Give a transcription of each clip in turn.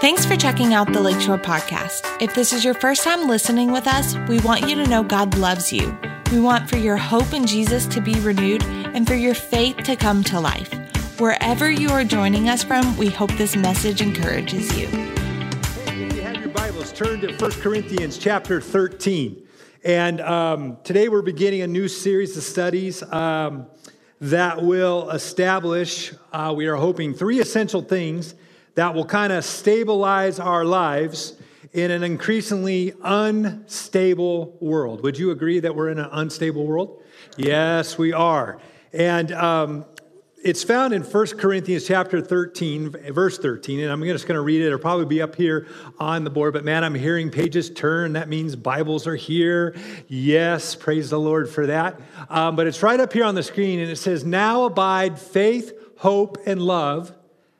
Thanks for checking out the Lakeshore Podcast. If this is your first time listening with us, we want you to know God loves you. We want for your hope in Jesus to be renewed and for your faith to come to life. Wherever you are joining us from, we hope this message encourages you. If you have your Bibles, turn to 1 Corinthians chapter 13. And um, today we're beginning a new series of studies um, that will establish, uh, we are hoping, three essential things that will kind of stabilize our lives in an increasingly unstable world. Would you agree that we're in an unstable world? Yes, we are. And um, it's found in 1 Corinthians chapter 13, verse 13, and I'm just going to read it. It'll probably be up here on the board, but man, I'm hearing pages turn. That means Bibles are here. Yes, praise the Lord for that. Um, but it's right up here on the screen, and it says, Now abide faith, hope, and love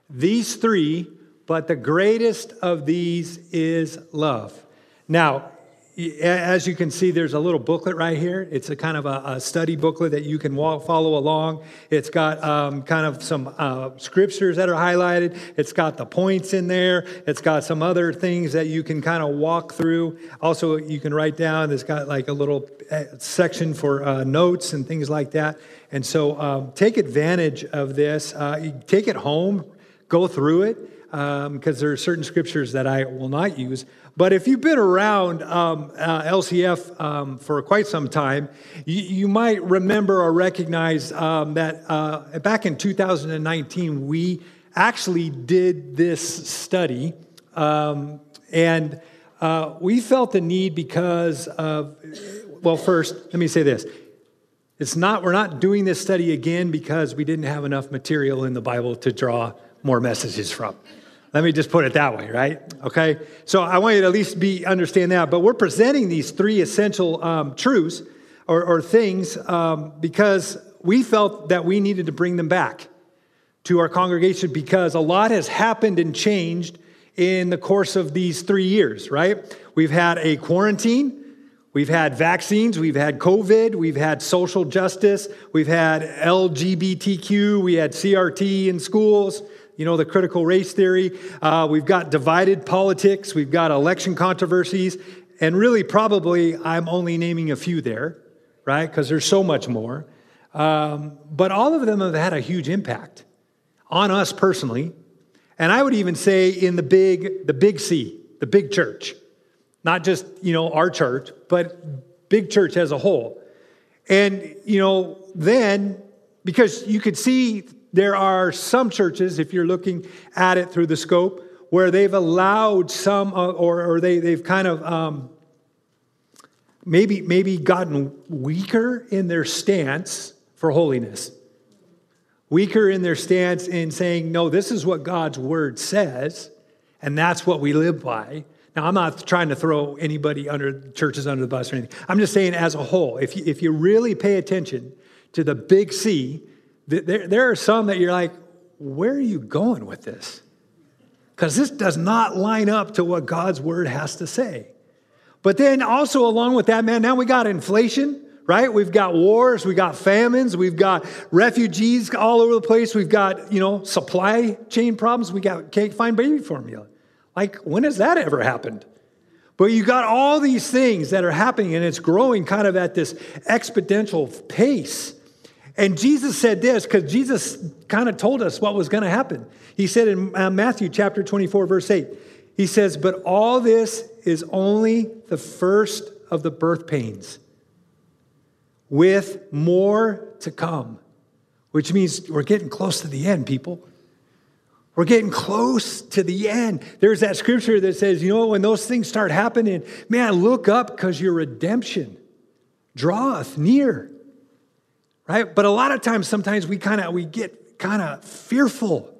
these three, but the greatest of these is love. Now, as you can see, there's a little booklet right here. It's a kind of a, a study booklet that you can walk, follow along. It's got um, kind of some uh, scriptures that are highlighted. It's got the points in there. It's got some other things that you can kind of walk through. Also, you can write down. It's got like a little uh, section for uh, notes and things like that. And so, um, take advantage of this. Uh, take it home go through it because um, there are certain scriptures that I will not use. But if you've been around um, uh, LCF um, for quite some time, you, you might remember or recognize um, that uh, back in 2019, we actually did this study. Um, and uh, we felt the need because of, well, first, let me say this. It's not, we're not doing this study again because we didn't have enough material in the Bible to draw more messages from. Let me just put it that way, right? Okay. So I want you to at least be understand that. But we're presenting these three essential um, truths or, or things um, because we felt that we needed to bring them back to our congregation because a lot has happened and changed in the course of these three years, right? We've had a quarantine. We've had vaccines, we've had COVID, we've had social justice, we've had LGBTQ, we had CRT in schools, you know, the critical race theory. Uh, we've got divided politics. We've got election controversies. And really, probably, I'm only naming a few there, right? Because there's so much more. Um, but all of them have had a huge impact on us personally. And I would even say in the big, the big C, the big church. Not just, you know, our church, but big church as a whole. And, you know, then, because you could see there are some churches, if you're looking at it through the scope, where they've allowed some, uh, or, or they, they've kind of um, maybe, maybe gotten weaker in their stance for holiness. Weaker in their stance in saying, no, this is what God's word says, and that's what we live by. Now, I'm not trying to throw anybody under churches under the bus or anything. I'm just saying, as a whole, if you, if you really pay attention to the big C, there, there are some that you're like, where are you going with this? Because this does not line up to what God's word has to say. But then also, along with that, man, now we got inflation, right? We've got wars, we've got famines, we've got refugees all over the place, we've got, you know, supply chain problems, we got can't find baby formula. Like, when has that ever happened? But you got all these things that are happening, and it's growing kind of at this exponential pace. And Jesus said this because Jesus kind of told us what was going to happen. He said in uh, Matthew chapter 24, verse 8, he says, But all this is only the first of the birth pains, with more to come, which means we're getting close to the end, people. We're getting close to the end. There's that scripture that says, you know, when those things start happening, man, look up because your redemption draweth near right? But a lot of times, sometimes we kind of we get kind of fearful,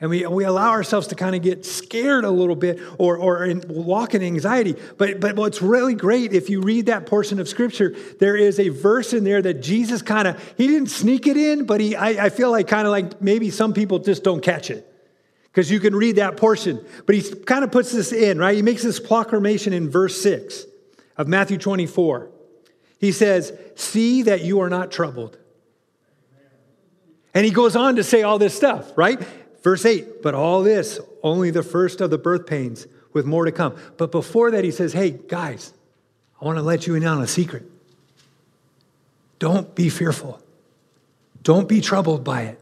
and we we allow ourselves to kind of get scared a little bit, or or in, walk in anxiety. But but what's really great if you read that portion of Scripture, there is a verse in there that Jesus kind of he didn't sneak it in, but he I, I feel like kind of like maybe some people just don't catch it. Because you can read that portion. But he kind of puts this in, right? He makes this proclamation in verse 6 of Matthew 24. He says, See that you are not troubled. And he goes on to say all this stuff, right? Verse 8, but all this, only the first of the birth pains, with more to come. But before that, he says, hey, guys, I want to let you in on a secret. Don't be fearful. Don't be troubled by it.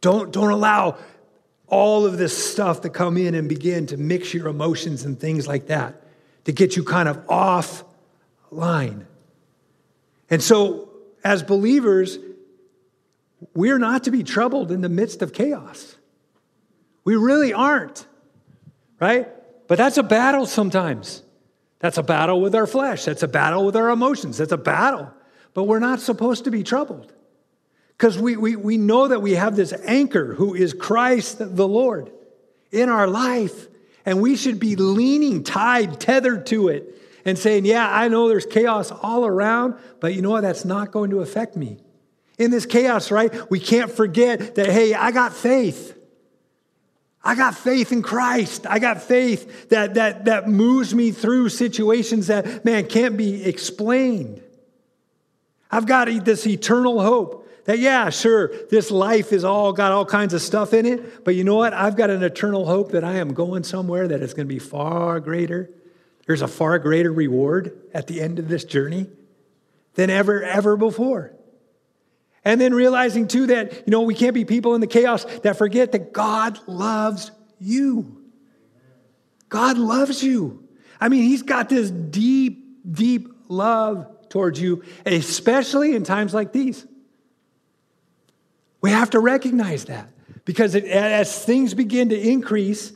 Don't, don't allow all of this stuff to come in and begin to mix your emotions and things like that to get you kind of off line. And so, as believers, we're not to be troubled in the midst of chaos. We really aren't, right? But that's a battle sometimes. That's a battle with our flesh. That's a battle with our emotions. That's a battle. But we're not supposed to be troubled because we, we, we know that we have this anchor who is Christ the Lord in our life. And we should be leaning, tied, tethered to it and saying, Yeah, I know there's chaos all around, but you know what? That's not going to affect me. In this chaos, right? We can't forget that, hey, I got faith. I got faith in Christ. I got faith that, that, that moves me through situations that, man, can't be explained. I've got this eternal hope that, yeah, sure, this life is all got all kinds of stuff in it, but you know what? I've got an eternal hope that I am going somewhere that is going to be far greater. There's a far greater reward at the end of this journey than ever, ever before. And then realizing too that, you know, we can't be people in the chaos that forget that God loves you. God loves you. I mean, He's got this deep, deep love towards you, especially in times like these. We have to recognize that because it, as things begin to increase,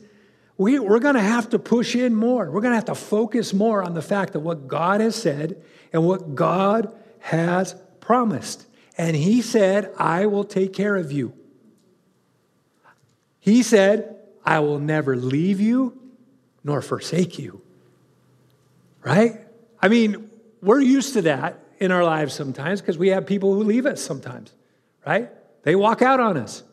we, we're going to have to push in more. We're going to have to focus more on the fact that what God has said and what God has promised. And He said, I will take care of you. He said, I will never leave you nor forsake you. Right? I mean, we're used to that in our lives sometimes because we have people who leave us sometimes, right? They walk out on us.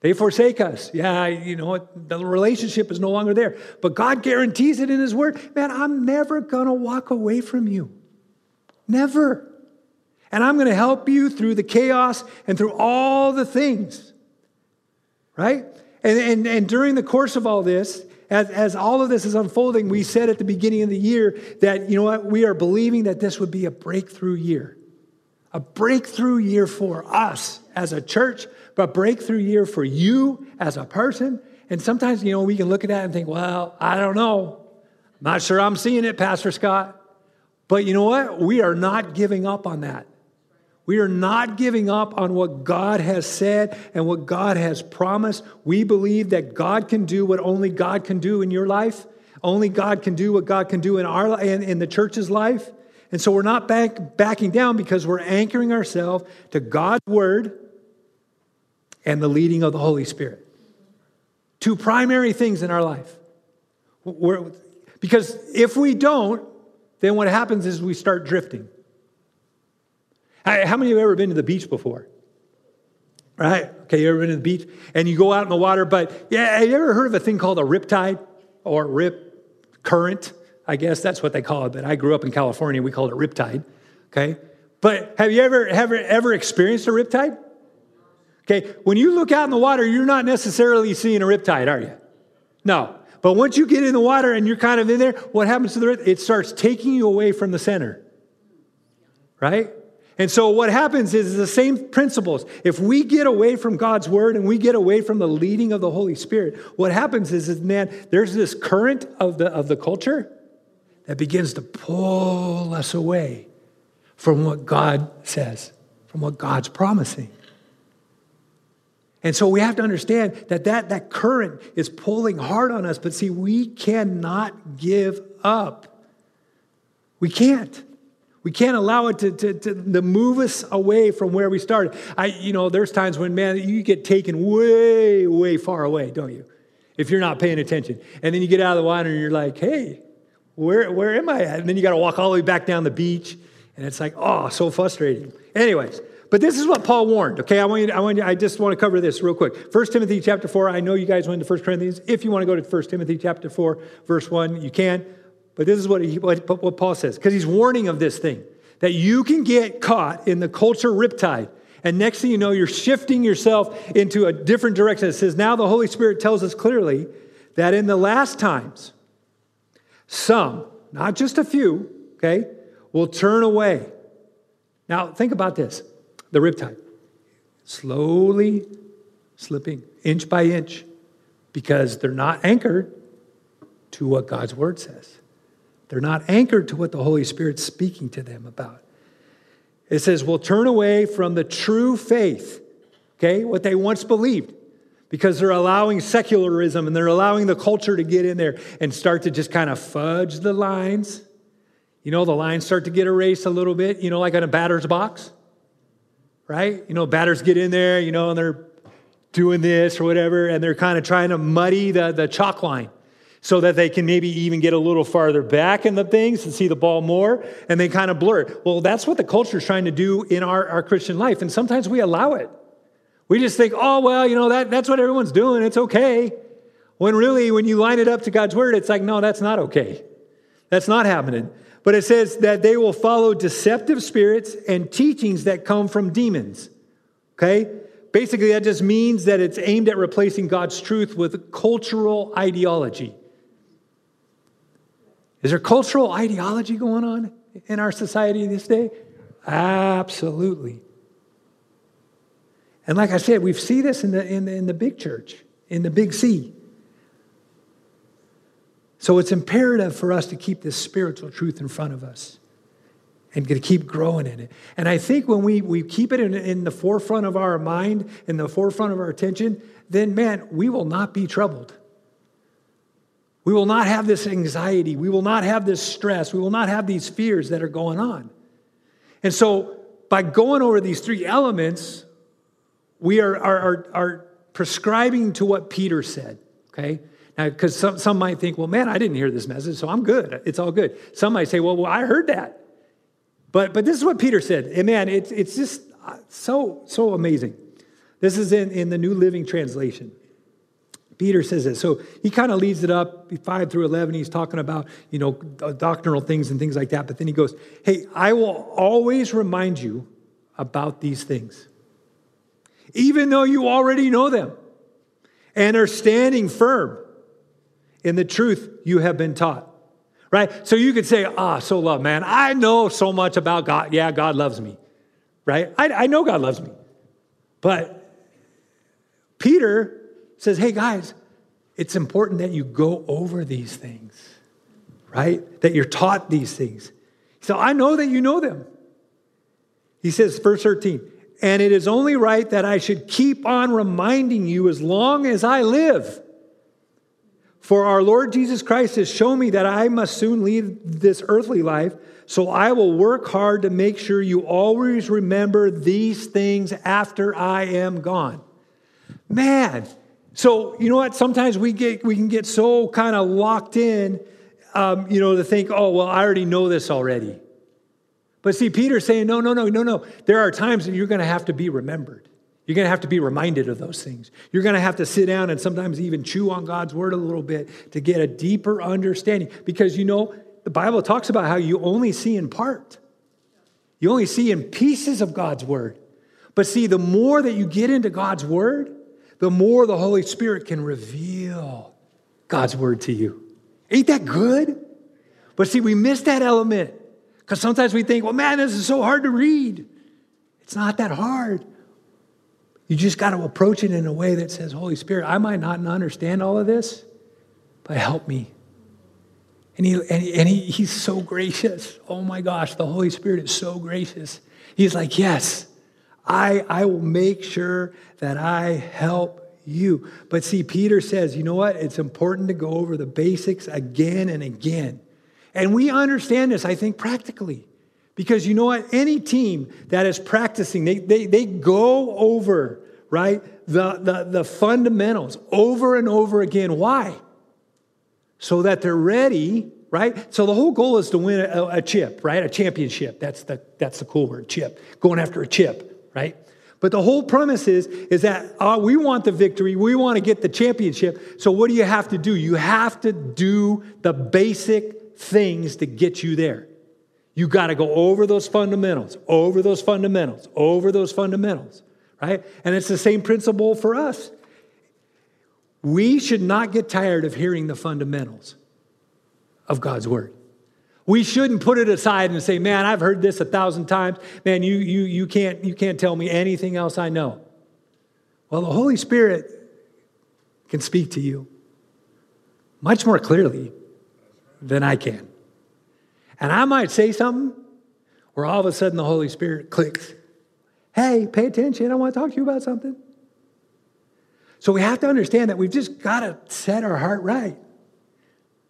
They forsake us. Yeah, you know? The relationship is no longer there. But God guarantees it in His Word. Man, I'm never going to walk away from you. Never. And I'm going to help you through the chaos and through all the things. Right? And, and, and during the course of all this, as, as all of this is unfolding, we said at the beginning of the year that, you know what, we are believing that this would be a breakthrough year. A breakthrough year for us as a church, but breakthrough year for you as a person. And sometimes, you know, we can look at that and think, well, I don't know. I'm not sure I'm seeing it, Pastor Scott. But you know what? We are not giving up on that. We are not giving up on what God has said and what God has promised. We believe that God can do what only God can do in your life. Only God can do what God can do in our in, in the church's life. And so we're not back, backing down because we're anchoring ourselves to God's word and the leading of the Holy Spirit. Two primary things in our life. We're, because if we don't, then what happens is we start drifting. How many of you have ever been to the beach before? Right? Okay, you ever been to the beach? And you go out in the water, but yeah, have you ever heard of a thing called a rip tide or rip current? I guess that's what they call it, but I grew up in California, we called it rip tide. Okay? But have you ever, ever, ever experienced a rip tide? Okay, when you look out in the water, you're not necessarily seeing a riptide, are you? No. But once you get in the water and you're kind of in there, what happens to the rip? It starts taking you away from the center. Right? And so what happens is the same principles. If we get away from God's word and we get away from the leading of the Holy Spirit, what happens is, is man, there's this current of the, of the culture that begins to pull us away from what God says, from what God's promising. And so we have to understand that, that that current is pulling hard on us. But see, we cannot give up. We can't. We can't allow it to, to, to, to, move us away from where we started. I, you know, there's times when, man, you get taken way, way far away, don't you? If you're not paying attention. And then you get out of the water and you're like, hey, where, where am I at? And then you got to walk all the way back down the beach. And it's like, oh, so frustrating. Anyways, but this is what Paul warned, okay? I want you, I, want you, I just want to cover this real quick. 1 Timothy chapter 4, I know you guys went to 1 Corinthians. If you want to go to 1 Timothy chapter 4, verse 1, you can. But this is what, he, what, what Paul says, because he's warning of this thing that you can get caught in the culture riptide And next thing you know, you're shifting yourself into a different direction. It says, now the Holy Spirit tells us clearly that in the last times, some, not just a few, okay, will turn away. Now, think about this the riptide, slowly slipping inch by inch because they're not anchored to what God's word says. They're not anchored to what the Holy Spirit's speaking to them about. It says, will turn away from the true faith, okay, what they once believed, because they're allowing secularism and they're allowing the culture to get in there and start to just kind of fudge the lines. You know, the lines start to get erased a little bit, you know, like on a batter's box, right? You know, batters get in there, you know, and they're doing this or whatever, and they're kind of trying to muddy the, the chalk line so that they can maybe even get a little farther back in the things and see the ball more, and they kind of blur. Well, that's what the culture is trying to do in our, our Christian life, and sometimes we allow it. We just think, oh, well, you know, that, that's what everyone's doing, it's okay. When really, when you line it up to God's word, it's like, no, that's not okay. That's not happening. But it says that they will follow deceptive spirits and teachings that come from demons. Okay? Basically, that just means that it's aimed at replacing God's truth with cultural ideology. Is there cultural ideology going on in our society this day? Absolutely. And like I said, we see this in the, in the, in the big church, in the big C. So it's imperative for us to keep this spiritual truth in front of us and to keep growing in it. And I think when we, we keep it in, in the forefront of our mind, in the forefront of our attention, then man, we will not be troubled. We will not have this anxiety. We will not have this stress. We will not have these fears that are going on. And so, by going over these three elements, we are, are, are, are prescribing to what Peter said, okay? Now, because some, some might think, well, man, I didn't hear this message, so I'm good. It's all good. Some might say, well, well I heard that. But, but this is what Peter said. And man, it's, it's just uh, so, so amazing. This is in, in the New Living Translation. Peter says it. So he kind of leads it up, 5 through 11. He's talking about, you know, doctrinal things and things like that. But then he goes, hey, I will always remind you about these things, even though you already know them and are standing firm in the truth you have been taught. Right? So you could say, ah, so love, man. I know so much about God. Yeah, God loves me. Right? I, I know God loves me. But Peter says, hey, guys, it's important that you go over these things, right? That you're taught these things. So I know that you know them. He says, verse 13, and it is only right that I should keep on reminding you as long as I live. For our Lord Jesus Christ has shown me that I must soon leave this earthly life, so I will work hard to make sure you always remember these things after I am gone. Man, so, you know what? Sometimes we, get, we can get so kind of locked in, um, you know, to think, oh, well, I already know this already. But see, Peter's saying, no, no, no, no, no. There are times that you're going to have to be remembered. You're going to have to be reminded of those things. You're going to have to sit down and sometimes even chew on God's word a little bit to get a deeper understanding. Because, you know, the Bible talks about how you only see in part, you only see in pieces of God's word. But see, the more that you get into God's word, the more the Holy Spirit can reveal God's word to you. Ain't that good? But see, we miss that element because sometimes we think, well, man, this is so hard to read. It's not that hard. You just got to approach it in a way that says, Holy Spirit, I might not understand all of this, but help me. And, he, and, he, and he, he's so gracious. Oh my gosh, the Holy Spirit is so gracious. He's like, Yes, I, I will make sure that I help you. But see, Peter says, you know what? It's important to go over the basics again and again. And we understand this, I think, practically. Because you know what? Any team that is practicing, they, they, they go over, right, the, the, the fundamentals over and over again. Why? So that they're ready, right? So the whole goal is to win a, a chip, right? A championship. That's the, that's the cool word, chip. Going after a chip right? But the whole premise is, is that uh, we want the victory, we want to get the championship. So what do you have to do? You have to do the basic things to get you there. You got to go over those fundamentals, over those fundamentals, over those fundamentals, right? And it's the same principle for us. We should not get tired of hearing the fundamentals of God's word. We shouldn't put it aside and say, "Man, I've heard this a thousand times. Man, you you you can't you can't tell me anything else I know." Well, the Holy Spirit can speak to you much more clearly than I can. And I might say something where all of a sudden the Holy Spirit clicks. Hey, pay attention. I want to talk to you about something. So we have to understand that we've just got to set our heart right.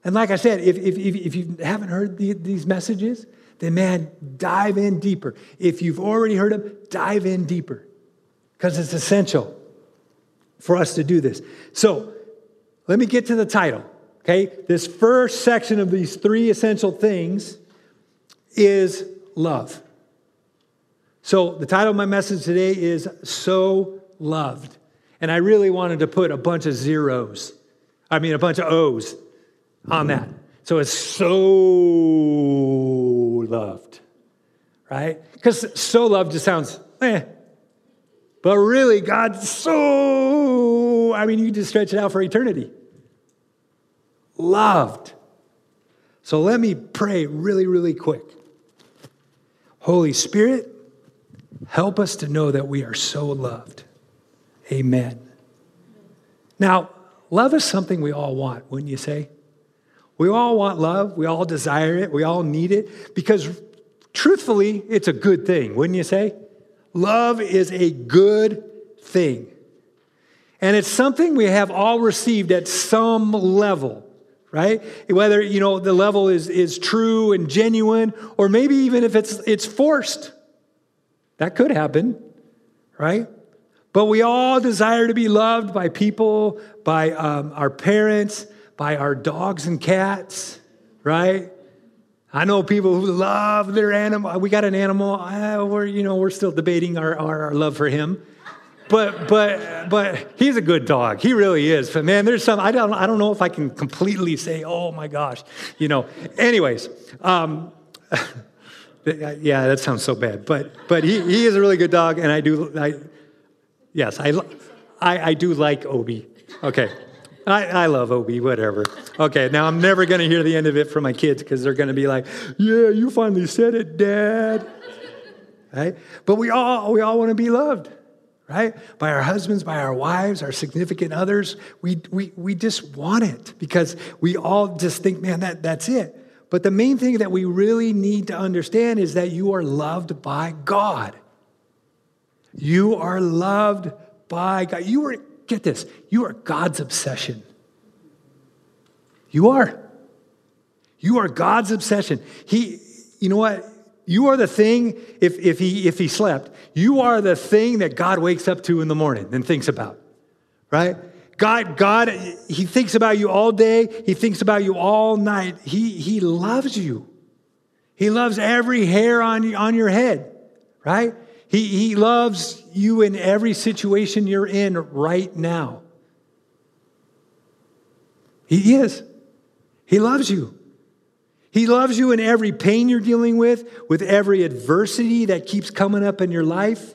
And like I said, if, if, if you haven't heard the, these messages, then man, dive in deeper. If you've already heard them, dive in deeper because it's essential for us to do this. So let me get to the title. Okay, this first section of these three essential things is love. So the title of my message today is So Loved. And I really wanted to put a bunch of zeros, I mean, a bunch of O's on that. So it's so loved, right? Because so loved just sounds eh. But really, God's so, I mean, you just stretch it out for eternity loved. So let me pray really, really quick. Holy Spirit, help us to know that we are so loved. Amen. Now, love is something we all want, wouldn't you say? We all want love. We all desire it. We all need it because, truthfully, it's a good thing, wouldn't you say? Love is a good thing. And it's something we have all received at some level right? Whether, you know, the level is, is true and genuine, or maybe even if it's, it's forced. That could happen, right? But we all desire to be loved by people, by um, our parents, by our dogs and cats, right? I know people who love their animal. We got an animal. Uh, we're, you know, we're still debating our, our, our love for him but but but he's a good dog. He really is. But man, there's some I don't I don't know if I can completely say, oh my gosh, you know. Anyways, um, yeah, that sounds so bad. But but he, he is a really good dog, and I do I yes I I, I do like Obi. Okay. I, I love Obi, whatever. Okay, now I'm never going to hear the end of it from my kids because they're going to be like, "Yeah, you finally said it, Dad." Right? But we all we all want to be loved right? By our husbands, by our wives, our significant others. We, we, we just want it because we all just think, man, that, that's it. But the main thing that we really need to understand is that you are loved by God. You are loved by God. You are, get this, you are God's obsession. You are. You are God's obsession. He, you know what? You are the thing, if, if, he, if he slept, you are the thing that God wakes up to in the morning and thinks about, right? God, God, He thinks about you all day. He thinks about you all night. He, he loves you. He loves every hair on, on your head, right? He, he loves you in every situation you're in right now. He is. He loves you. He loves you in every pain you're dealing with, with every adversity that keeps coming up in your life,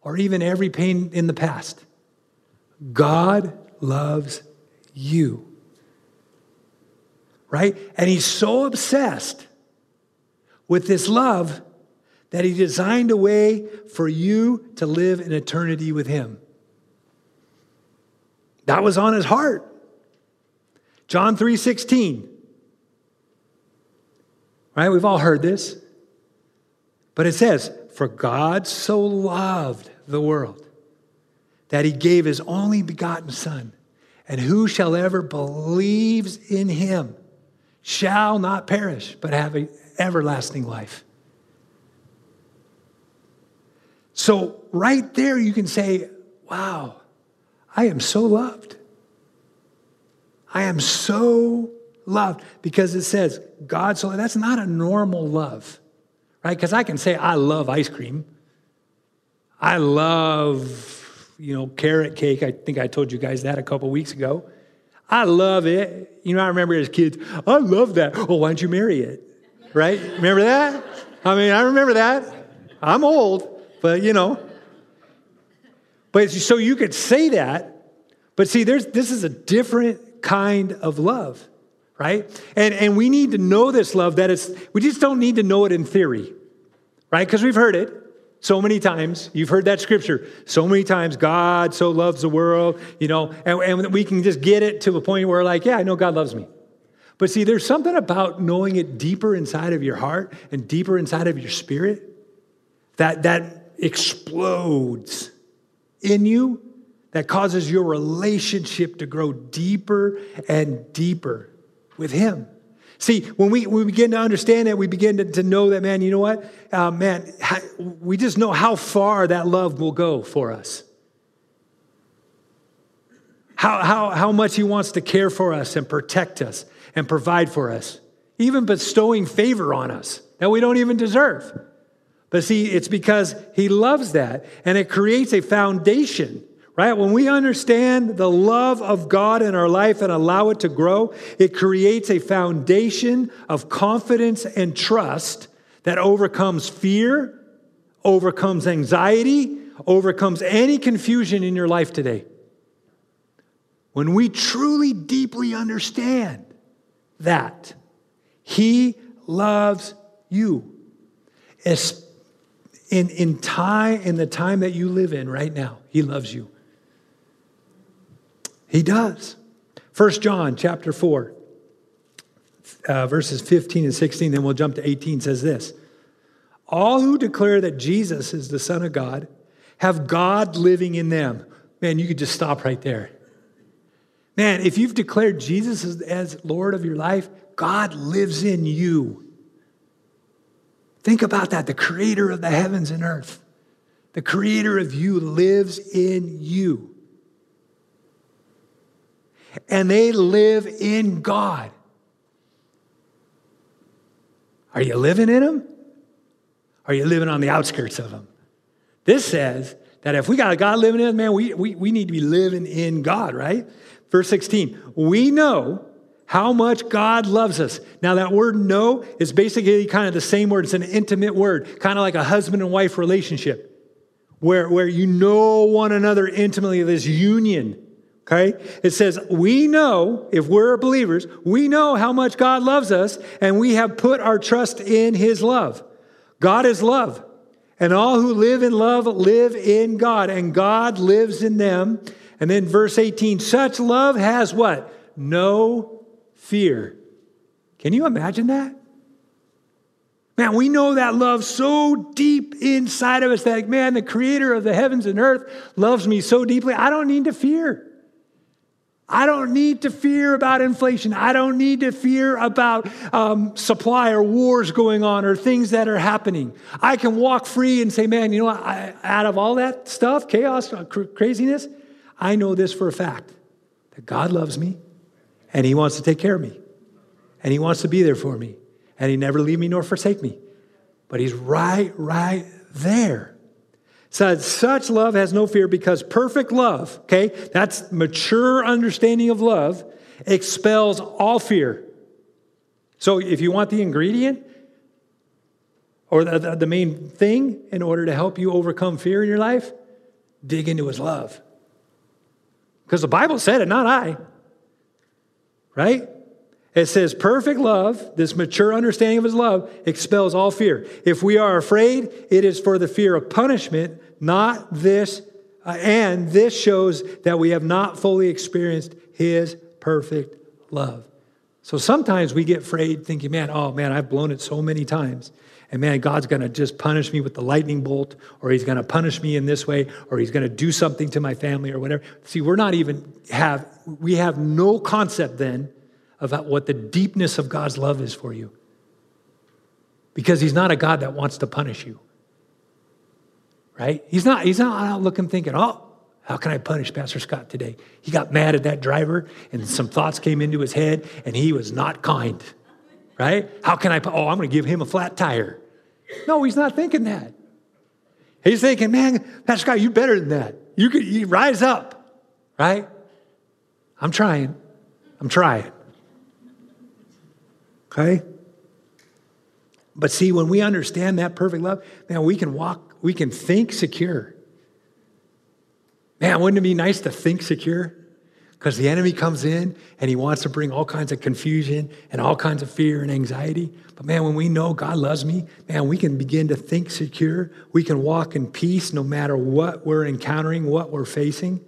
or even every pain in the past. God loves you. Right? And He's so obsessed with this love that He designed a way for you to live in eternity with Him. That was on His heart. John 3 16. Right? We've all heard this. But it says, For God so loved the world that he gave his only begotten Son, and who shall ever believes in him shall not perish, but have everlasting life. So, right there, you can say, Wow, I am so loved. I am so loved because it says God so that's not a normal love, right? Because I can say I love ice cream. I love, you know, carrot cake. I think I told you guys that a couple weeks ago. I love it. You know, I remember as kids, I love that. Oh, well, why don't you marry it? right? Remember that? I mean, I remember that. I'm old, but you know. But so you could say that, but see, there's this is a different kind of love, right? And and we need to know this love that it's we just don't need to know it in theory, right? Because we've heard it so many times. You've heard that scripture so many times. God so loves the world, you know, and, and we can just get it to a point where, like, yeah, I know God loves me. But see, there's something about knowing it deeper inside of your heart and deeper inside of your spirit that, that explodes in you, that causes your relationship to grow deeper and deeper with Him. See, when we, we begin to understand that, we begin to, to know that, man, you know what? Uh, man, we just know how far that love will go for us. How, how, how much He wants to care for us and protect us and provide for us, even bestowing favor on us that we don't even deserve. But see, it's because He loves that, and it creates a foundation right? When we understand the love of God in our life and allow it to grow, it creates a foundation of confidence and trust that overcomes fear, overcomes anxiety, overcomes any confusion in your life today. When we truly, deeply understand that He loves you, in, in, time, in the time that you live in right now, He loves you. He does. 1 John chapter 4, uh, verses 15 and 16, then we'll jump to 18, says this All who declare that Jesus is the Son of God have God living in them. Man, you could just stop right there. Man, if you've declared Jesus as, as Lord of your life, God lives in you. Think about that. The creator of the heavens and earth, the creator of you lives in you and they live in God. Are you living in Him? Are you living on the outskirts of Him? This says that if we got a God living in us, man, we, we, we need to be living in God, right? Verse 16, we know how much God loves us. Now, that word know is basically kind of the same word. It's an intimate word, kind of like a husband and wife relationship, where, where you know one another intimately, this union. Okay? It says, we know, if we're believers, we know how much God loves us, and we have put our trust in his love. God is love. And all who live in love live in God, and God lives in them. And then verse 18, such love has what? No fear. Can you imagine that? Man, we know that love so deep inside of us that, man, the creator of the heavens and earth loves me so deeply, I don't need to fear. I don't need to fear about inflation. I don't need to fear about um, supply or wars going on or things that are happening. I can walk free and say, man, you know what? I, out of all that stuff, chaos, cr- craziness, I know this for a fact that God loves me and He wants to take care of me and He wants to be there for me and He never leave me nor forsake me. But He's right, right there said, Such love has no fear because perfect love, okay, that's mature understanding of love, expels all fear. So if you want the ingredient or the, the, the main thing in order to help you overcome fear in your life, dig into his love. Because the Bible said it, not I. Right? It says, perfect love, this mature understanding of his love, expels all fear. If we are afraid, it is for the fear of punishment, not this. Uh, and this shows that we have not fully experienced his perfect love. So sometimes we get afraid thinking, man, oh man, I've blown it so many times. And man, God's going to just punish me with the lightning bolt, or he's going to punish me in this way, or he's going to do something to my family or whatever. See, we're not even have, we have no concept then about what the deepness of God's love is for you. Because he's not a God that wants to punish you. Right? He's not, he's not out looking thinking, oh, how can I punish Pastor Scott today? He got mad at that driver and some thoughts came into his head and he was not kind. Right? How can I, oh, I'm going to give him a flat tire. No, he's not thinking that. He's thinking, man, Pastor Scott, you better than that. You could you rise up. Right? I'm trying. I'm trying. Okay? But see, when we understand that perfect love, man, we can walk, we can think secure. Man, wouldn't it be nice to think secure? Because the enemy comes in and he wants to bring all kinds of confusion and all kinds of fear and anxiety. But man, when we know God loves me, man, we can begin to think secure. We can walk in peace no matter what we're encountering, what we're facing,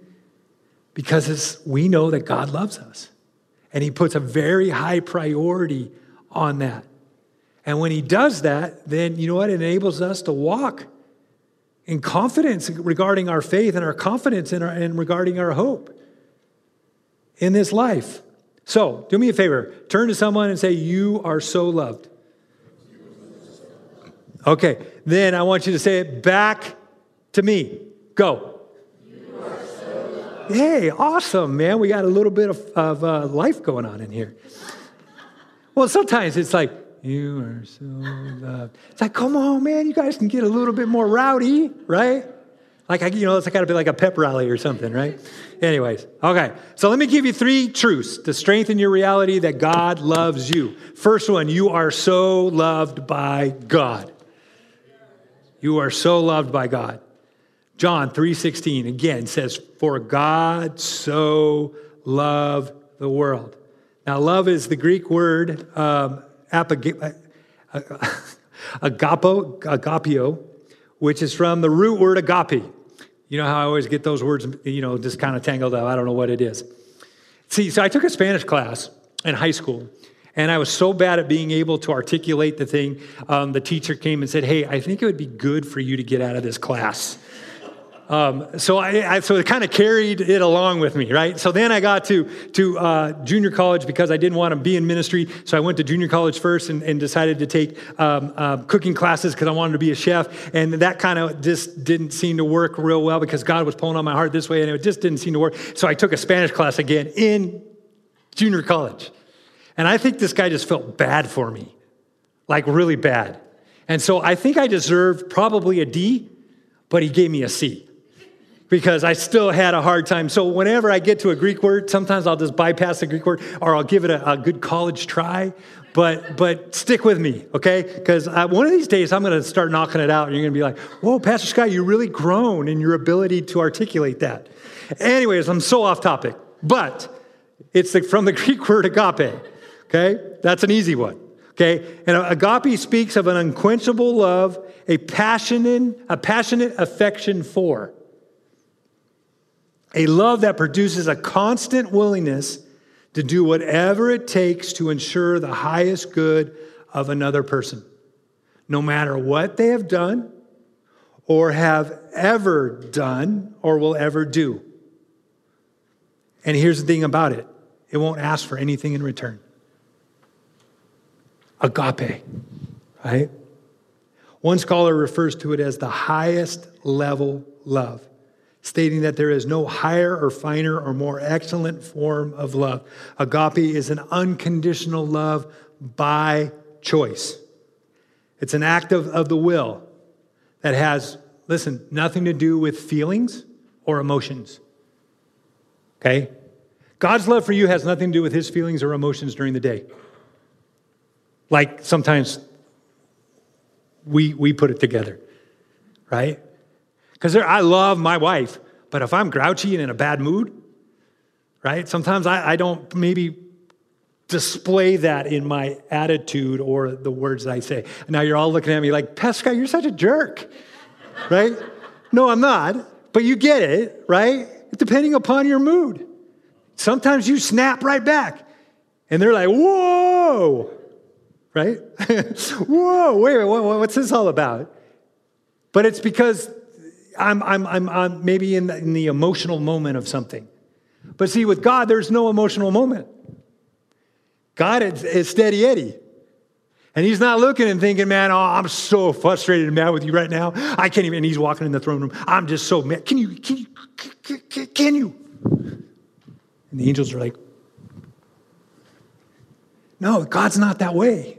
because we know that God loves us. And he puts a very high priority on that. And when he does that, then you know what? It enables us to walk in confidence regarding our faith and our confidence in our, and regarding our hope in this life. So, do me a favor turn to someone and say, You are so loved. Okay, then I want you to say it back to me. Go. hey, awesome, man. We got a little bit of, of uh, life going on in here. Well, sometimes it's like, you are so loved. It's like, come on, man, you guys can get a little bit more rowdy, right? Like, you know, it's got to be like a pep rally or something, right? Anyways, okay. So let me give you three truths to strengthen your reality that God loves you. First one, you are so loved by God. You are so loved by God. John 3:16 again says, "For God so loved the world." Now, love is the Greek word um, agapo, agapio, which is from the root word agape. You know how I always get those words, you know, just kind of tangled up. I don't know what it is. See, so I took a Spanish class in high school, and I was so bad at being able to articulate the thing. Um, the teacher came and said, Hey, I think it would be good for you to get out of this class. Um, so I, I, so it kind of carried it along with me, right? So then I got to to uh, junior college because I didn't want to be in ministry. So I went to junior college first and, and decided to take um, uh, cooking classes because I wanted to be a chef. And that kind of just didn't seem to work real well because God was pulling on my heart this way, and it just didn't seem to work. So I took a Spanish class again in junior college, and I think this guy just felt bad for me, like really bad. And so I think I deserved probably a D, but he gave me a C because I still had a hard time. So whenever I get to a Greek word, sometimes I'll just bypass the Greek word or I'll give it a, a good college try. But but stick with me, okay? Because one of these days I'm going to start knocking it out, and you're going to be like, "Whoa, Pastor Scott, you really grown in your ability to articulate that." Anyways, I'm so off topic, but it's the, from the Greek word agape. Okay, that's an easy one. Okay, and agape speaks of an unquenchable love, a passionate, a passionate affection for a love that produces a constant willingness to do whatever it takes to ensure the highest good of another person, no matter what they have done or have ever done or will ever do. And here's the thing about it it won't ask for anything in return. Agape, right? One scholar refers to it as the highest level love stating that there is no higher or finer or more excellent form of love. Agape is an unconditional love by choice. It's an act of, of the will that has, listen, nothing to do with feelings or emotions. Okay? God's love for you has nothing to do with his feelings or emotions during the day. Like sometimes we, we put it together, right? Because I love my wife, but if I'm grouchy and in a bad mood, right, sometimes I, I don't maybe display that in my attitude or the words I say. Now you're all looking at me like, Pesca, you're such a jerk, right? No, I'm not, but you get it, right? Depending upon your mood. Sometimes you snap right back, and they're like, whoa, right? whoa, wait, wait, what's this all about? But it's because I'm, I'm, I'm, I'm maybe in the, in the emotional moment of something. But see, with God, there's no emotional moment. God is, is steady Eddie. And he's not looking and thinking, man, oh, I'm so frustrated and mad with you right now. I can't even, and he's walking in the throne room. I'm just so mad. Can you, can you, can, can you? And the angels are like, no, God's not that way.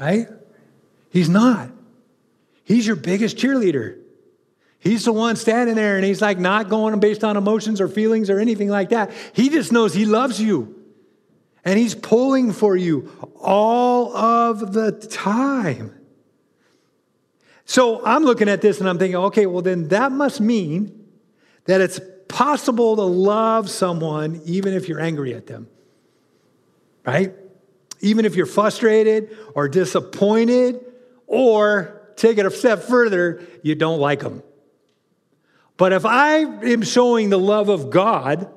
Right? He's not. He's your biggest cheerleader. He's the one standing there and he's like not going based on emotions or feelings or anything like that. He just knows he loves you. And he's pulling for you all of the time. So I'm looking at this and I'm thinking, okay, well, then that must mean that it's possible to love someone even if you're angry at them, right? Even if you're frustrated or disappointed, or take it a step further, you don't like them. But if I am showing the love of God,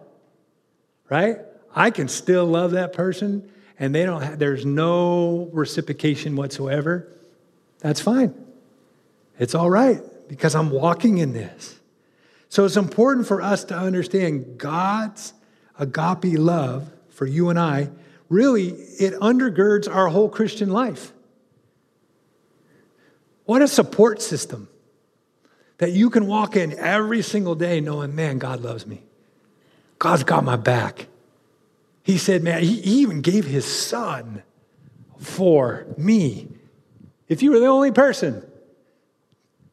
right, I can still love that person and they don't have, there's no reciprocation whatsoever. That's fine. It's all right because I'm walking in this. So it's important for us to understand God's agape love for you and I. Really, it undergirds our whole Christian life. What a support system that you can walk in every single day knowing, man, God loves me. God's got my back. He said, man, he, even gave his son for me. If you were the only person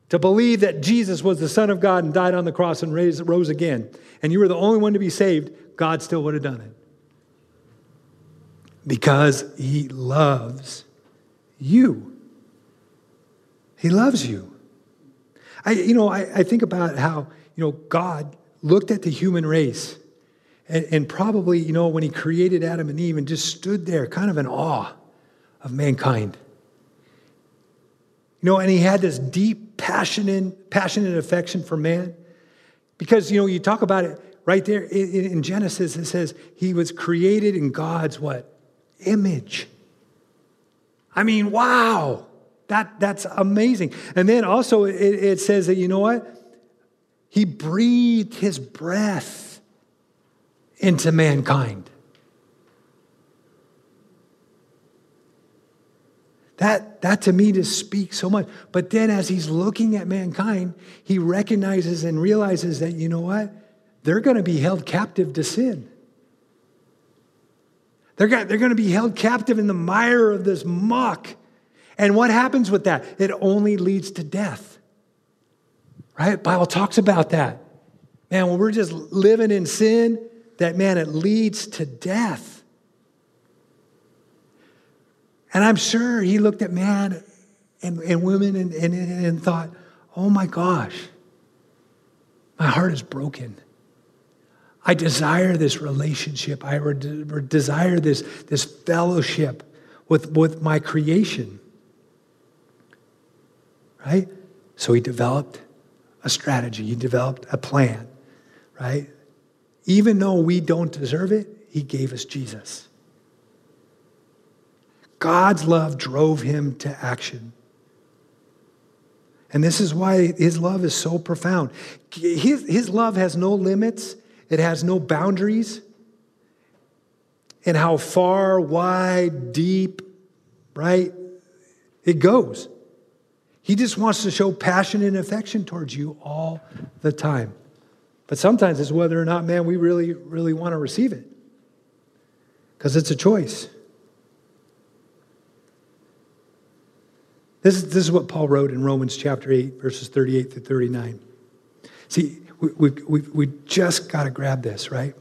to believe that Jesus was the Son of God and died on the cross and raised, rose again, and you were the only one to be saved, God still would have done it. Because he loves you. He loves you. I, you know, I, I think about how, you know, God looked at the human race and, and probably, you know, when he created Adam and Eve and just stood there kind of in awe of mankind. You know, and he had this deep, passionate, passionate affection for man. Because, you know, you talk about it right there in, in Genesis, it says he was created in God's what? Image. I mean, wow. That, that's amazing. And then also it, it says that, you know what? He breathed his breath into mankind. That, that to me just speaks so much. But then as he's looking at mankind, he recognizes and realizes that, you know what? They're going to be held captive to sin. They're, they're going to be held captive in the mire of this muck. And what happens with that? It only leads to death. Right? Bible talks about that. Man, when we're just living in sin, that, man, it leads to death. And I'm sure he looked at man and, and women and, and, and thought, oh my gosh, my heart is broken. I desire this relationship. I desire this, this fellowship with, with my creation. Right? So he developed a strategy, he developed a plan, right? Even though we don't deserve it, he gave us Jesus. God's love drove him to action. And this is why his love is so profound. His, his love has no limits, it has no boundaries. And how far, wide, deep, right, it goes. He just wants to show passion and affection towards you all the time. But sometimes it's whether or not, man, we really, really want to receive it. Because it's a choice. This is, this is what Paul wrote in Romans chapter 8, verses 38 to 39. See, we, we, we, we just got to grab this, right?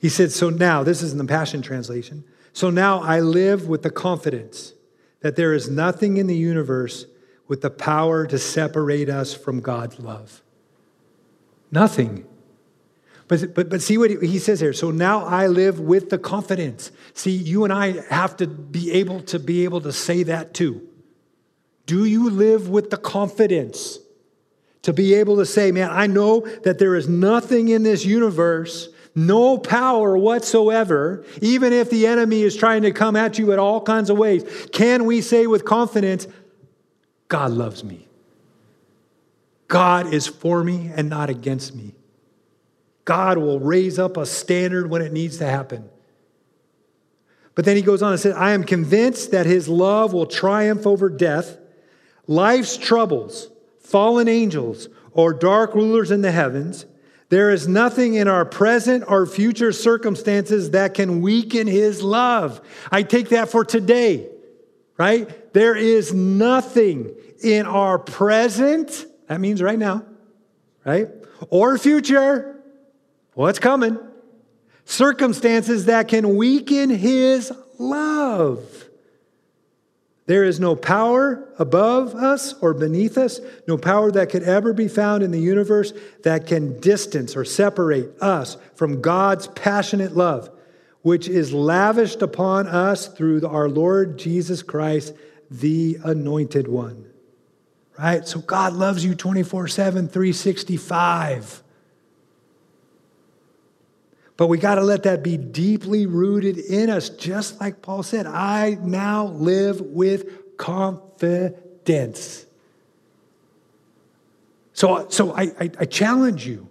He said, So now, this is in the Passion Translation. So now I live with the confidence that there is nothing in the universe with the power to separate us from God's love. Nothing. But, but, but see what he says here. So now I live with the confidence. See, you and I have to be able to be able to say that too. Do you live with the confidence to be able to say, man, I know that there is nothing in this universe, no power whatsoever, even if the enemy is trying to come at you at all kinds of ways. Can we say with confidence, God loves me? God is for me and not against me. God will raise up a standard when it needs to happen. But then he goes on and says, I am convinced that his love will triumph over death, life's troubles, fallen angels, or dark rulers in the heavens. There is nothing in our present or future circumstances that can weaken his love. I take that for today, right? There is nothing in our present that means right now, right? Or future. What's coming? circumstances that can weaken his love. There is no power above us or beneath us, no power that could ever be found in the universe that can distance or separate us from God's passionate love, which is lavished upon us through our Lord Jesus Christ, the Anointed One. Right? So God loves you 24 7, 365. But we got to let that be deeply rooted in us, just like Paul said. I now live with confidence. So, so I, I, I challenge you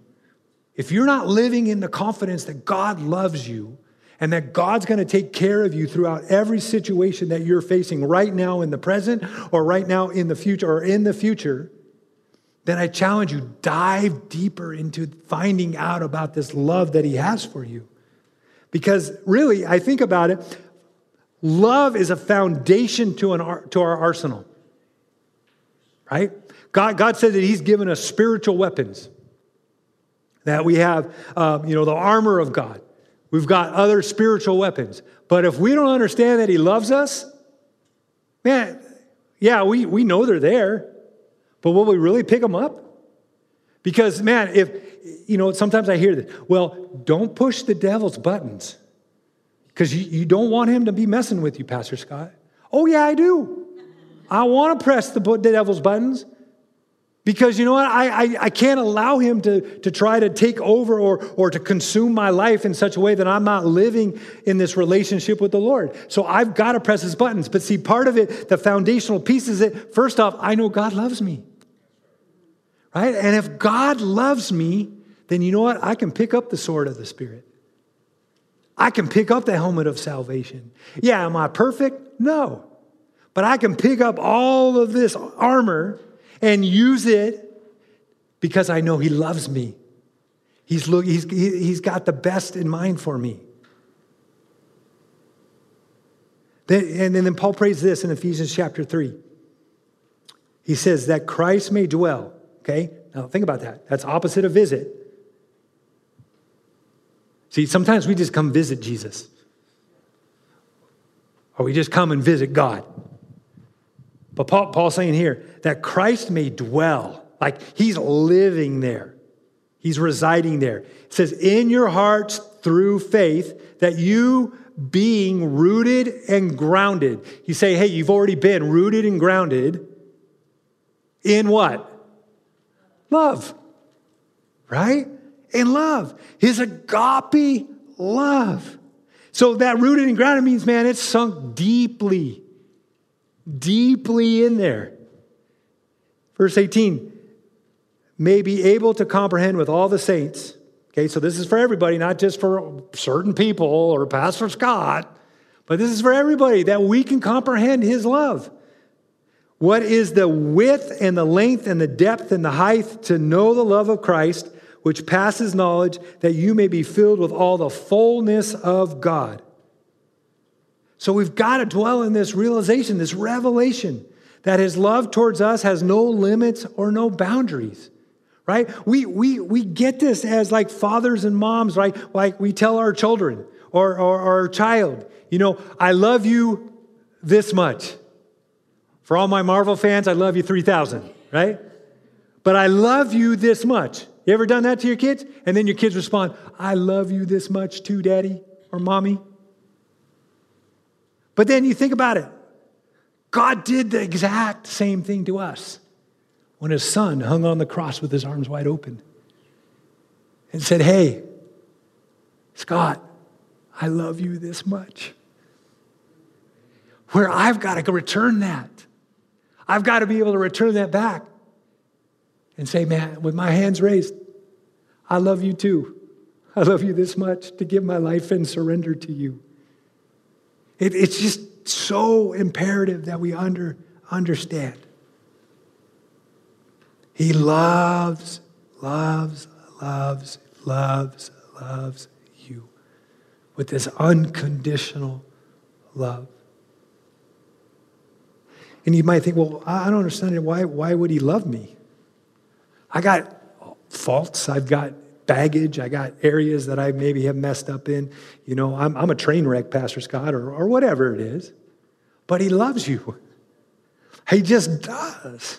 if you're not living in the confidence that God loves you and that God's going to take care of you throughout every situation that you're facing right now in the present or right now in the future or in the future, then I challenge you, dive deeper into finding out about this love that He has for you. Because really, I think about it, love is a foundation to, an, to our arsenal, right? God, God said that He's given us spiritual weapons, that we have, um, you know, the armor of God. We've got other spiritual weapons. But if we don't understand that He loves us, man, yeah, we, we know they're there. But will we really pick them up? Because, man, if, you know, sometimes I hear this, well, don't push the devil's buttons because you, you don't want him to be messing with you, Pastor Scott. Oh, yeah, I do. I want to press the, the devil's buttons because you know what? I, I, I, can't allow him to, to try to take over or, or to consume my life in such a way that I'm not living in this relationship with the Lord. So I've got to press his buttons. But see, part of it, the foundational piece is that, first off, I know God loves me right? And if God loves me, then you know what? I can pick up the sword of the Spirit. I can pick up the helmet of salvation. Yeah, am I perfect? No. But I can pick up all of this armor and use it because I know He loves me. He's, look, he's, he's got the best in mind for me. Then, and then Paul prays this in Ephesians chapter 3. He says, that Christ may dwell Okay? Now think about that. That's opposite of visit. See, sometimes we just come visit Jesus. Or we just come and visit God. But Paul, Paul's saying here that Christ may dwell, like he's living there. He's residing there. It says, in your hearts through faith, that you being rooted and grounded. You say, hey, you've already been rooted and grounded in what? Love, right? In love, his agape love. So that rooted and grounded means, man, it's sunk deeply, deeply in there. Verse 18, may be able to comprehend with all the saints. Okay, so this is for everybody, not just for certain people or Pastor Scott, but this is for everybody that we can comprehend his love what is the width and the length and the depth and the height to know the love of Christ, which passes knowledge, that you may be filled with all the fullness of God? So we've got to dwell in this realization, this revelation that his love towards us has no limits or no boundaries right? We we we get this as like fathers and moms right? Like we tell our children or, or, or our child you know i love you this much for all my Marvel fans, I love you 3,000, right? But I love you this much. You ever done that to your kids? And then your kids respond, I love you this much too, daddy or mommy. But then you think about it. God did the exact same thing to us when his son hung on the cross with his arms wide open and said, Hey, Scott, I love you this much. Where I've got to return that. I've got to be able to return that back and say, man, with my hands raised, I love you too. I love you this much to give my life and surrender to you. It, it's just so imperative that we under, understand. He loves, loves, loves, loves, loves you with this unconditional love. And you might think, well, I don't understand it. Why, why would he love me? I got faults, I've got baggage. I got areas that I maybe have messed up in. You know, I'm, I'm a train wreck, Pastor Scott, or, or whatever it is. But He loves you. He just does.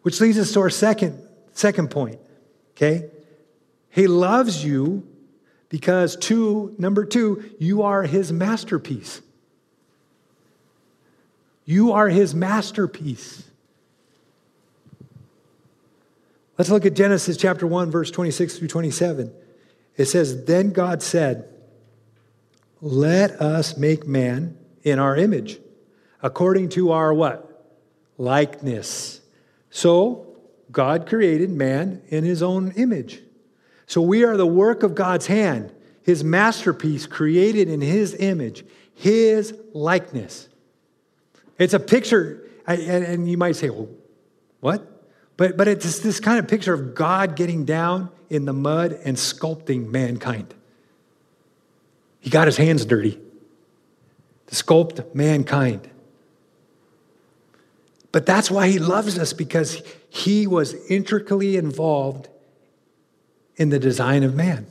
Which leads us to our second, second point, okay? He loves you because, two, number two, you are His masterpiece. You are His masterpiece. Let's look at Genesis chapter 1, verse 26 through 27. It says, Then God said, Let us make man in our image, according to our what? Likeness. So God created man in his own image. So we are the work of God's hand, his masterpiece created in his image, his likeness. It's a picture, and you might say, well, what? But, but it's this kind of picture of God getting down in the mud and sculpting mankind. He got his hands dirty to sculpt mankind. But that's why he loves us because he was intricately involved in the design of man,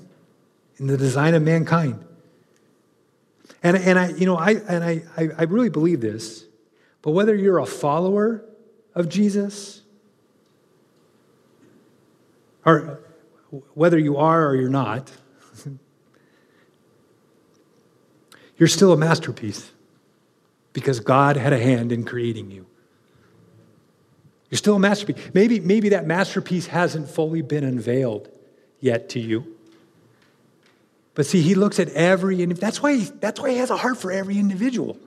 in the design of mankind. And, and I, you know, I, and I, I really believe this, but whether you're a follower of Jesus or whether you are or you're not, you're still a masterpiece because God had a hand in creating you. You're still a masterpiece. Maybe, maybe that masterpiece hasn't fully been unveiled yet to you. But see, he looks at every, that's why, that's why he has a heart for every individual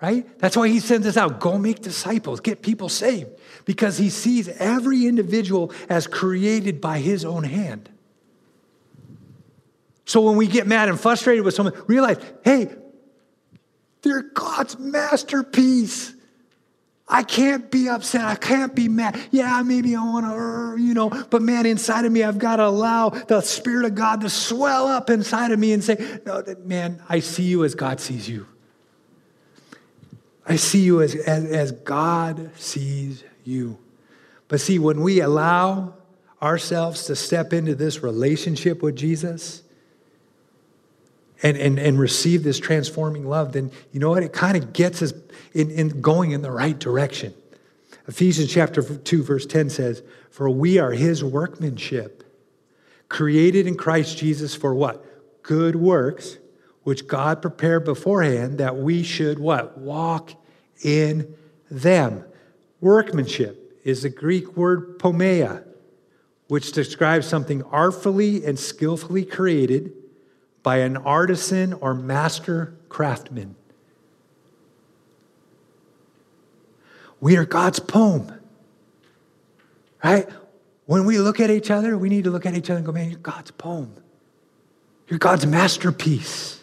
right? That's why he sends us out. Go make disciples, get people saved, because he sees every individual as created by his own hand. So when we get mad and frustrated with someone, realize, hey, they're God's masterpiece. I can't be upset. I can't be mad. Yeah, maybe I want to, you know, but man, inside of me, I've got to allow the Spirit of God to swell up inside of me and say, no, man, I see you as God sees you. I see you as, as, as God sees you. But see, when we allow ourselves to step into this relationship with Jesus and, and, and receive this transforming love, then you know what? It kind of gets us in, in going in the right direction. Ephesians chapter 2, verse 10 says, For we are his workmanship, created in Christ Jesus for what? Good works which God prepared beforehand that we should what? Walk in them. Workmanship is the Greek word poiema, which describes something artfully and skillfully created by an artisan or master craftsman. We are God's poem, right? When we look at each other, we need to look at each other and go, man, you're God's poem. You're God's masterpiece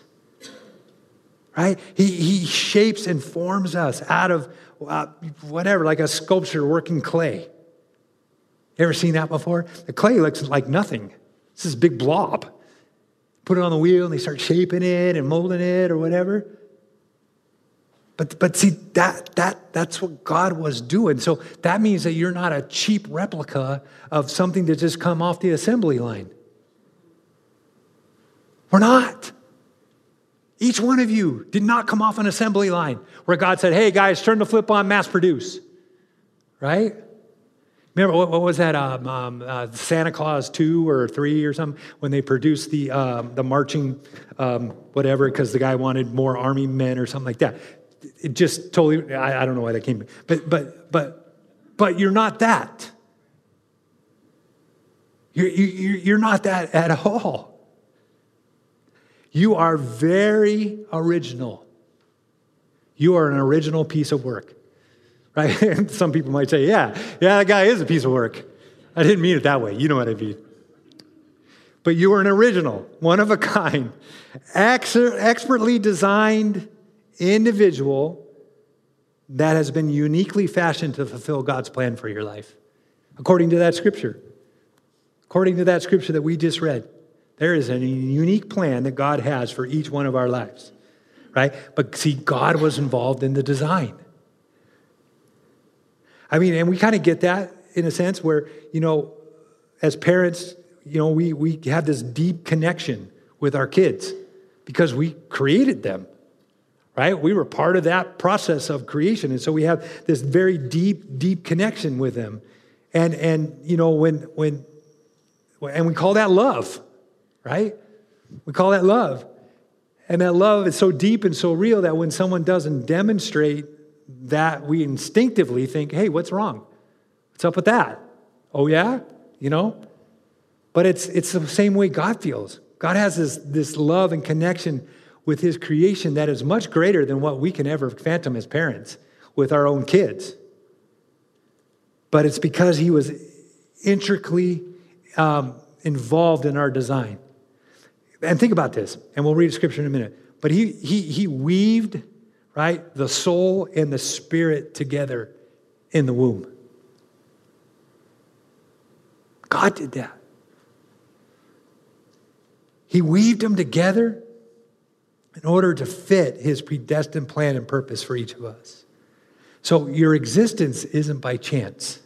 right? He, he shapes and forms us out of uh, whatever, like a sculpture working clay. Ever seen that before? The clay looks like nothing. It's this big blob. Put it on the wheel and they start shaping it and molding it or whatever. But, but see, that, that, that's what God was doing. So that means that you're not a cheap replica of something that just come off the assembly line. We're not. Each one of you did not come off an assembly line where God said, hey guys, turn the flip on, mass produce. Right? Remember, what, what was that? Um, um, uh, Santa Clause 2 or 3 or something, when they produced the, um, the marching um, whatever, because the guy wanted more army men or something like that. It just totally, I, I don't know why that came, but, but, but, but you're not that. You're, you're, you're not that at all. You are very original. You are an original piece of work, right? Some people might say, yeah, yeah, that guy is a piece of work. I didn't mean it that way. You know what I mean. But you are an original, one of a kind, expertly designed individual that has been uniquely fashioned to fulfill God's plan for your life, according to that scripture. According to that scripture that we just read. There is a unique plan that God has for each one of our lives, right? But see, God was involved in the design. I mean, and we kind of get that in a sense where, you know, as parents, you know, we, we have this deep connection with our kids because we created them, right? We were part of that process of creation. And so we have this very deep, deep connection with them. And, and you know, when, when, and we call that love, right? We call that love. And that love is so deep and so real that when someone doesn't demonstrate that, we instinctively think, hey, what's wrong? What's up with that? Oh, yeah? You know? But it's, it's the same way God feels. God has this, this love and connection with his creation that is much greater than what we can ever phantom as parents with our own kids. But it's because he was intricately um, involved in our design. And think about this, and we'll read scripture in a minute. But he, he, he weaved, right, the soul and the spirit together in the womb. God did that. He weaved them together in order to fit his predestined plan and purpose for each of us. So your existence isn't by chance.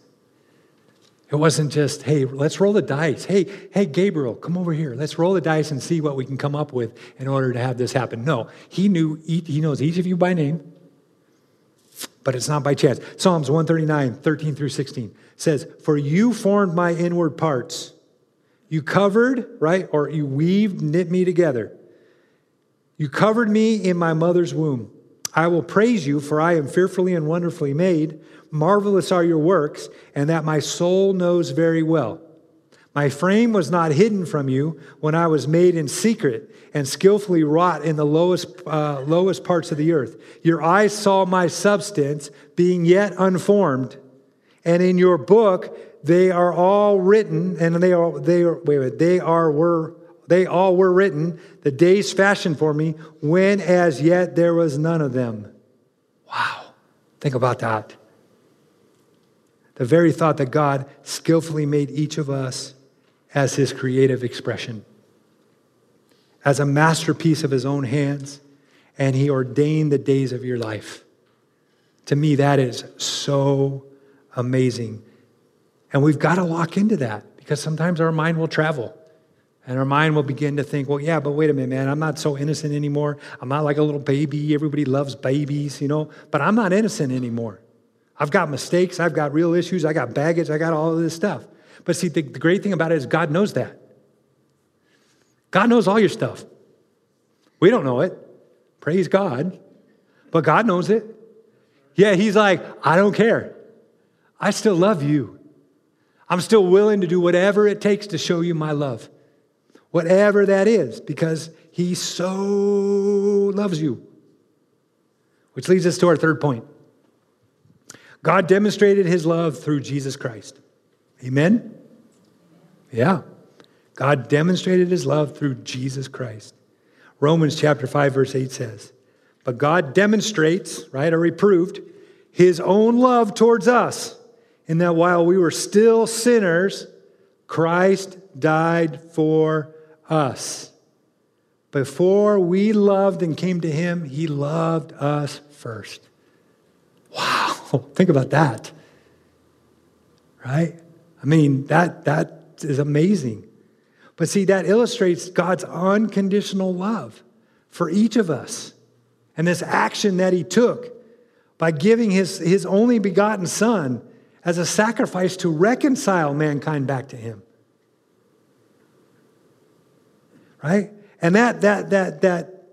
It wasn't just, hey, let's roll the dice. Hey, hey, Gabriel, come over here. Let's roll the dice and see what we can come up with in order to have this happen. No, he knew, he knows each of you by name, but it's not by chance. Psalms 139, 13 through 16 says, For you formed my inward parts. You covered, right? Or you weaved, knit me together. You covered me in my mother's womb. I will praise you, for I am fearfully and wonderfully made. Marvelous are your works, and that my soul knows very well. My frame was not hidden from you when I was made in secret and skillfully wrought in the lowest, uh, lowest parts of the earth. Your eyes saw my substance being yet unformed, and in your book they are all written, and they are they are wait, they are were they all were written the days fashioned for me when as yet there was none of them. Wow, think about that. The very thought that God skillfully made each of us as his creative expression, as a masterpiece of his own hands, and he ordained the days of your life. To me, that is so amazing. And we've got to lock into that because sometimes our mind will travel. And our mind will begin to think, well, yeah, but wait a minute, man, I'm not so innocent anymore. I'm not like a little baby. Everybody loves babies, you know, but I'm not innocent anymore. I've got mistakes. I've got real issues. I got baggage. I got all of this stuff. But see, the, the great thing about it is God knows that. God knows all your stuff. We don't know it. Praise God. But God knows it. Yeah, He's like, I don't care. I still love you. I'm still willing to do whatever it takes to show you my love, whatever that is, because He so loves you. Which leads us to our third point God demonstrated His love through Jesus Christ. Amen? Yeah. God demonstrated His love through Jesus Christ. Romans chapter 5, verse 8 says, But God demonstrates, right, or reproved, His own love towards us in that while we were still sinners, Christ died for us. Before we loved and came to him, he loved us first. Wow, Oh, think about that. Right? I mean, that, that is amazing. But see, that illustrates God's unconditional love for each of us and this action that he took by giving his, his only begotten son as a sacrifice to reconcile mankind back to him. Right? And that, that, that, that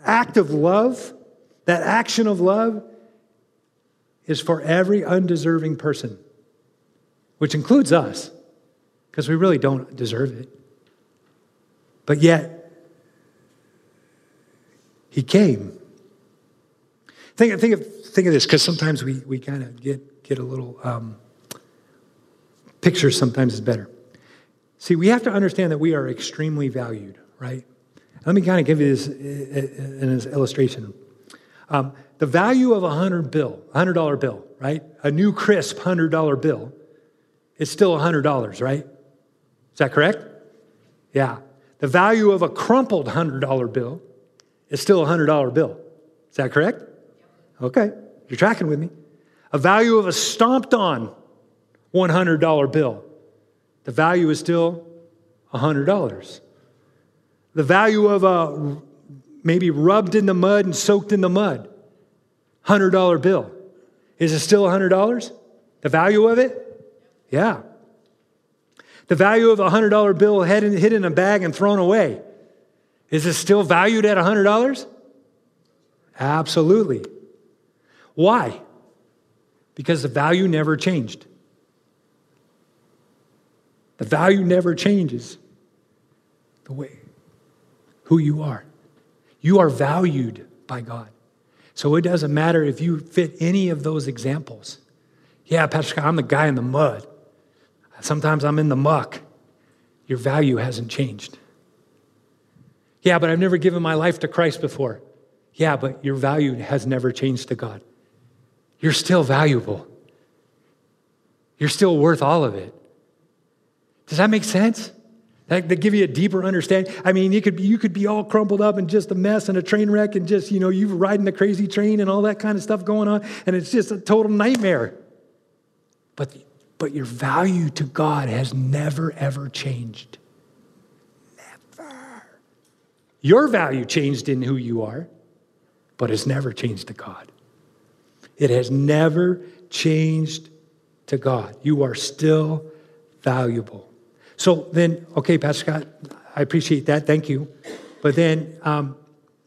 act of love, that action of love, is for every undeserving person, which includes us, because we really don't deserve it. But yet, he came. Think, think, of, think of this, because sometimes we, we kind of get get a little um, picture sometimes is better. See, we have to understand that we are extremely valued, right? Let me kind of give you this uh, uh, uh, in this illustration. Um, the value of a hundred bill, a hundred dollar bill, right? A new crisp hundred dollar bill is still hundred dollars, right? Is that correct? Yeah. The value of a crumpled hundred dollar bill is still a hundred dollar bill. Is that correct? Okay, you're tracking with me a value of a stomped on $100 bill. The value is still $100. The value of a maybe rubbed in the mud and soaked in the mud, $100 bill. Is it still $100? The value of it? Yeah. The value of a $100 bill hid in a bag and thrown away. Is it still valued at $100? Absolutely. Why? Because the value never changed. The value never changes the way who you are. You are valued by God. So it doesn't matter if you fit any of those examples. Yeah, Pastor Scott, I'm the guy in the mud. Sometimes I'm in the muck. Your value hasn't changed. Yeah, but I've never given my life to Christ before. Yeah, but your value has never changed to God. You're still valuable. You're still worth all of it. Does that make sense? That, that give you a deeper understanding. I mean, you could, you could be all crumpled up and just a mess and a train wreck and just, you know, you riding the crazy train and all that kind of stuff going on, and it's just a total nightmare. But, but your value to God has never, ever changed. Never. Your value changed in who you are, but it's never changed to God. It has never changed to God. You are still valuable. So then, okay, Pastor Scott, I appreciate that. Thank you. But then, um,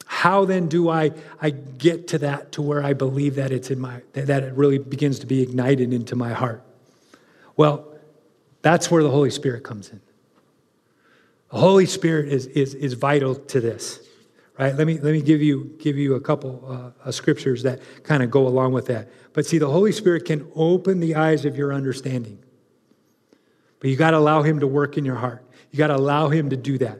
how then do I, I get to that to where I believe that it's in my, that it really begins to be ignited into my heart? Well, that's where the Holy Spirit comes in. The Holy Spirit is, is, is vital to this, right? Let me, let me give, you, give you a couple uh, scriptures that kind of go along with that. But see, the Holy Spirit can open the eyes of your understanding. But you got to allow Him to work in your heart. You got to allow Him to do that.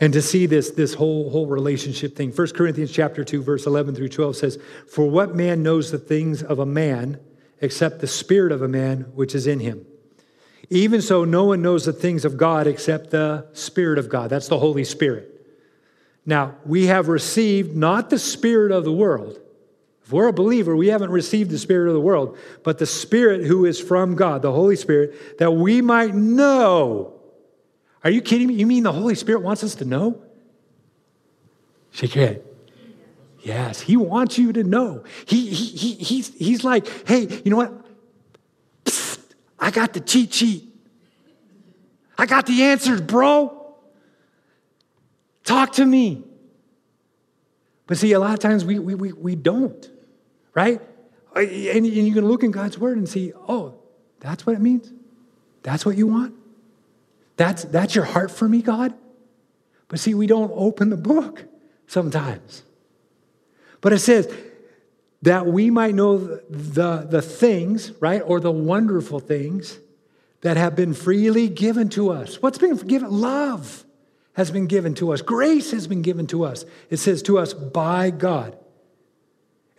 And to see this, this whole, whole relationship thing. 1 Corinthians chapter 2, verse 11 through 12 says, For what man knows the things of a man except the spirit of a man which is in him? Even so, no one knows the things of God except the Spirit of God. That's the Holy Spirit. Now, we have received not the Spirit of the world, if we're a believer, we haven't received the Spirit of the world, but the Spirit who is from God, the Holy Spirit, that we might know. Are you kidding me? You mean the Holy Spirit wants us to know? Shake your head. Yes, He wants you to know. He, he, he, he's, he's like, hey, you know what? Psst, I got the cheat sheet. I got the answers, bro. Talk to me. But see, a lot of times we, we, we, we don't right? And you can look in God's word and see, oh, that's what it means? That's what you want? That's, that's your heart for me, God? But see, we don't open the book sometimes. But it says, that we might know the, the, the things, right, or the wonderful things that have been freely given to us. What's been given? Love has been given to us, grace has been given to us. It says to us by God.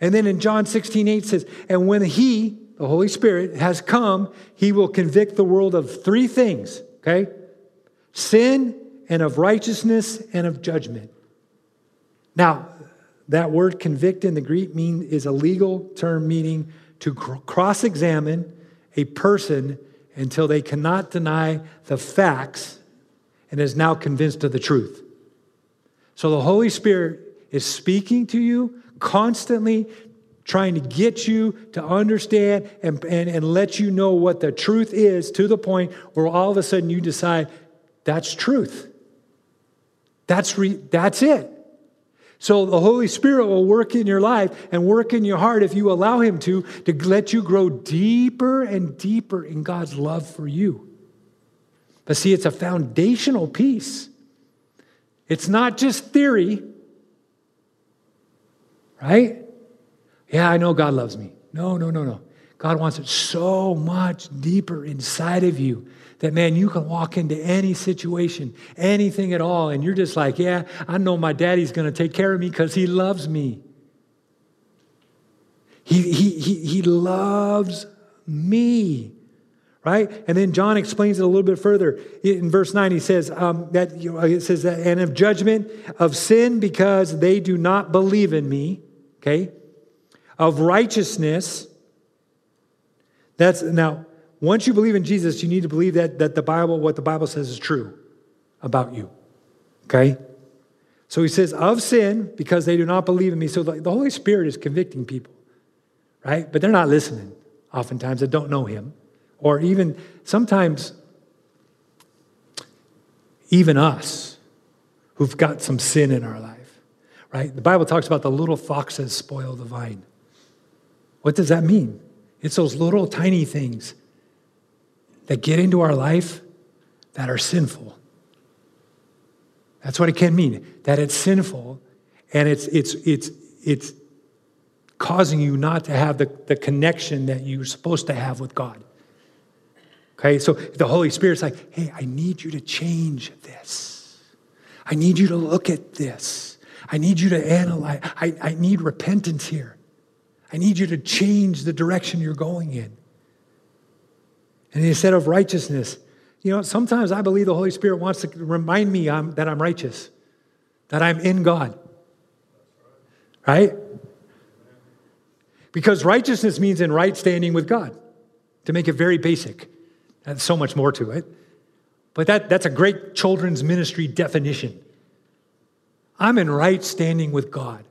And then in John 16, 8 says, And when He, the Holy Spirit, has come, He will convict the world of three things, okay? Sin and of righteousness and of judgment. Now, that word convict in the Greek mean is a legal term meaning to cross examine a person until they cannot deny the facts and is now convinced of the truth. So the Holy Spirit is speaking to you, constantly trying to get you to understand and, and, and let you know what the truth is to the point where all of a sudden you decide that's truth. That's, re, that's it. So the Holy Spirit will work in your life and work in your heart if you allow Him to, to let you grow deeper and deeper in God's love for you. But see, it's a foundational piece. It's not just theory, right? Yeah, I know God loves me. No, no, no, no. God wants it so much deeper inside of you that, man, you can walk into any situation, anything at all, and you're just like, yeah, I know my daddy's going to take care of me because he loves me. He, he, he, he loves me right? And then John explains it a little bit further. In verse 9, he says um, that you know, it says that, and of judgment of sin because they do not believe in me, okay? Of righteousness. That's now once you believe in Jesus, you need to believe that, that the Bible, what the Bible says is true about you. Okay? So he says, of sin, because they do not believe in me. So the, the Holy Spirit is convicting people, right? But they're not listening, oftentimes, they don't know him. Or even sometimes, even us who've got some sin in our life, right? The Bible talks about the little foxes spoil the vine. What does that mean? It's those little tiny things that get into our life that are sinful. That's what it can mean, that it's sinful and it's, it's, it's, it's causing you not to have the, the connection that you're supposed to have with God. Okay, so the Holy Spirit's like, hey, I need you to change this. I need you to look at this. I need you to analyze. I, I need repentance here. I need you to change the direction you're going in. And instead of righteousness, you know, sometimes I believe the Holy Spirit wants to remind me I'm, that I'm righteous, that I'm in God. Right? Because righteousness means in right standing with God, to make it very basic. There's so much more to it. But that, that's a great children's ministry definition. I'm in right standing with God.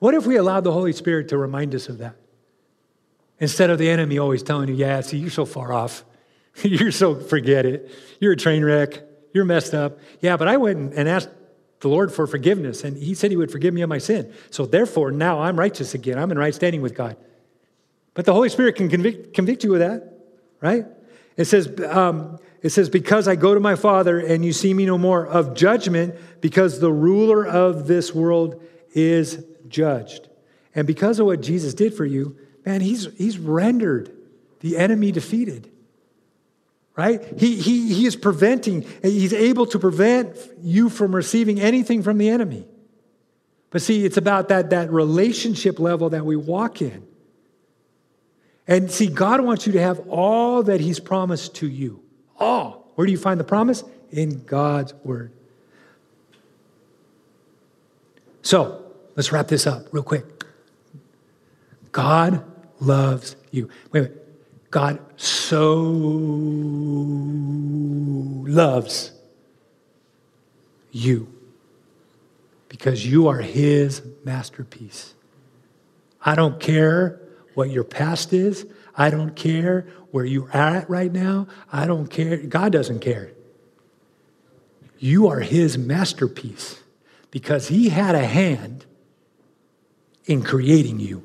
What if we allowed the Holy Spirit to remind us of that? Instead of the enemy always telling you, yeah, see, you're so far off. you're so, forget it. You're a train wreck. You're messed up. Yeah, but I went and asked the Lord for forgiveness, and He said He would forgive me of my sin. So therefore, now I'm righteous again. I'm in right standing with God. But the Holy Spirit can convict, convict you of that right? It says, um, it says, because I go to my Father and you see me no more, of judgment, because the ruler of this world is judged. And because of what Jesus did for you, man, he's, he's rendered the enemy defeated. Right? He, he, he is preventing, he's able to prevent you from receiving anything from the enemy. But see, it's about that, that relationship level that we walk in. And see, God wants you to have all that He's promised to you. All. Where do you find the promise? In God's Word. So, let's wrap this up real quick. God loves you. Wait, wait. God so loves you because you are His masterpiece. I don't care what your past is. I don't care where you're at right now. I don't care. God doesn't care. You are His masterpiece because He had a hand in creating you.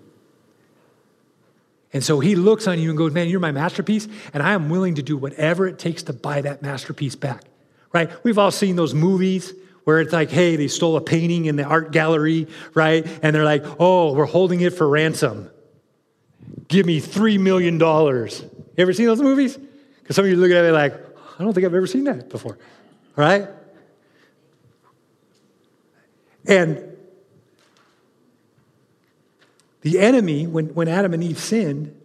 And so He looks on you and goes, Man, you're my masterpiece, and I am willing to do whatever it takes to buy that masterpiece back. Right? We've all seen those movies where it's like, hey, they stole a painting in the art gallery, right? And they're like, oh, we're holding it for ransom give me $3 million. You ever seen those movies? Because some of you look at it like, I don't think I've ever seen that before, right? And the enemy, when, when Adam and Eve sinned,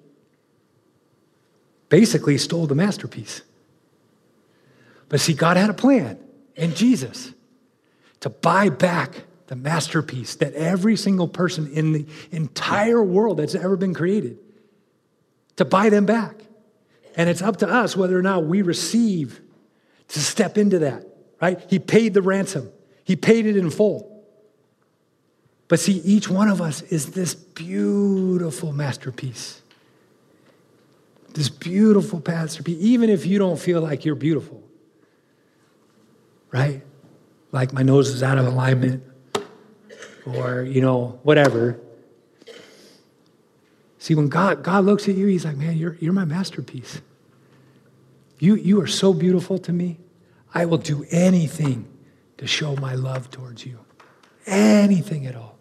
basically stole the masterpiece. But see, God had a plan in Jesus to buy back the masterpiece that every single person in the entire world that's ever been created to buy them back. And it's up to us whether or not we receive to step into that, right? He paid the ransom, He paid it in full. But see, each one of us is this beautiful masterpiece. This beautiful masterpiece, even if you don't feel like you're beautiful, right? Like my nose is out of alignment, or, you know, whatever. See, when God, God looks at you, he's like, man, you're, you're my masterpiece. You, you are so beautiful to me. I will do anything to show my love towards you. Anything at all.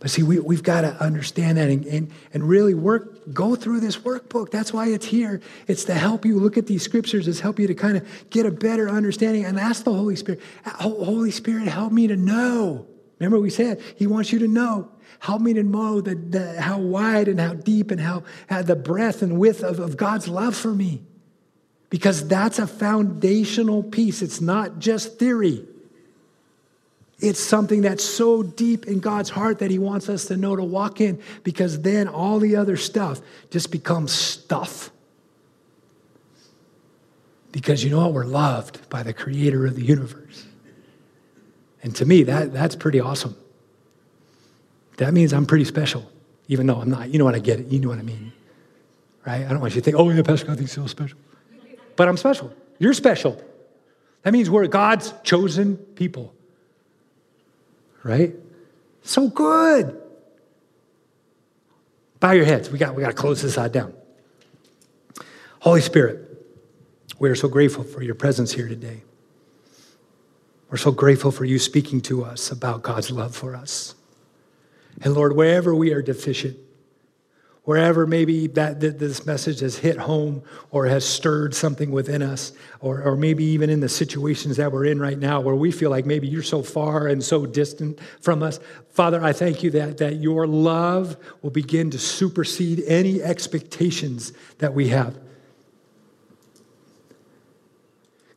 But see, we, we've got to understand that and, and, and really work, go through this workbook. That's why it's here. It's to help you look at these scriptures, it's help you to kind of get a better understanding and ask the Holy Spirit, Holy Spirit, help me to know. Remember, we said He wants you to know. Help me to know the, the, how wide and how deep and how, how the breadth and width of, of God's love for me. Because that's a foundational piece. It's not just theory. It's something that's so deep in God's heart that He wants us to know to walk in, because then all the other stuff just becomes stuff. Because you know what? We're loved by the creator of the universe. And to me, that, that's pretty awesome. That means I'm pretty special, even though I'm not. You know what I get it. You know what I mean. Right? I don't want you to think, oh, yeah, Pastor God thinks so special. But I'm special. You're special. That means we're God's chosen people. Right? So good. Bow your heads. We got, we got to close this side down. Holy Spirit, we are so grateful for your presence here today. We're so grateful for you speaking to us about God's love for us. And Lord, wherever we are deficient, wherever maybe that, this message has hit home or has stirred something within us, or, or maybe even in the situations that we're in right now where we feel like maybe you're so far and so distant from us, Father, I thank you that, that your love will begin to supersede any expectations that we have.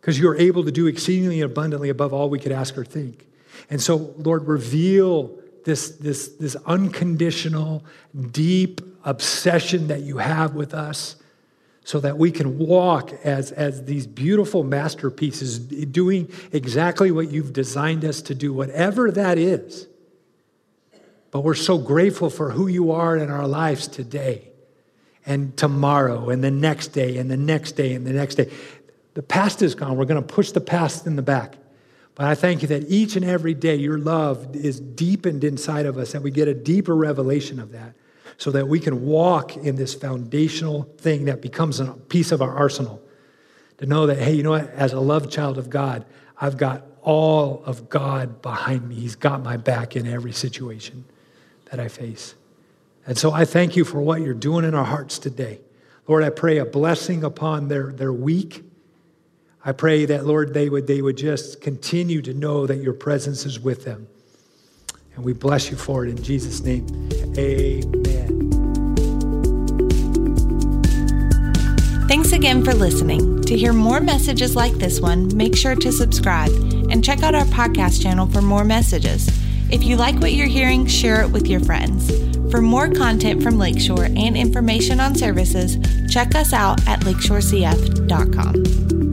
because you're able to do exceedingly abundantly above all we could ask or think. And so, Lord, reveal this, this, this unconditional, deep obsession that you have with us so that we can walk as, as these beautiful masterpieces, doing exactly what you've designed us to do, whatever that is. But we're so grateful for who you are in our lives today and tomorrow and the next day and the next day and the next day. The past is gone. We're going to push the past in the back. But I thank you that each and every day your love is deepened inside of us, that we get a deeper revelation of that, so that we can walk in this foundational thing that becomes a piece of our arsenal. To know that, hey, you know what? As a loved child of God, I've got all of God behind me. He's got my back in every situation that I face. And so I thank you for what you're doing in our hearts today. Lord, I pray a blessing upon their, their week. I pray that, Lord, they would, they would just continue to know that your presence is with them. And we bless you for it in Jesus' name. Amen. Thanks again for listening. To hear more messages like this one, make sure to subscribe and check out our podcast channel for more messages. If you like what you're hearing, share it with your friends. For more content from Lakeshore and information on services, check us out at lakeshorecf.com.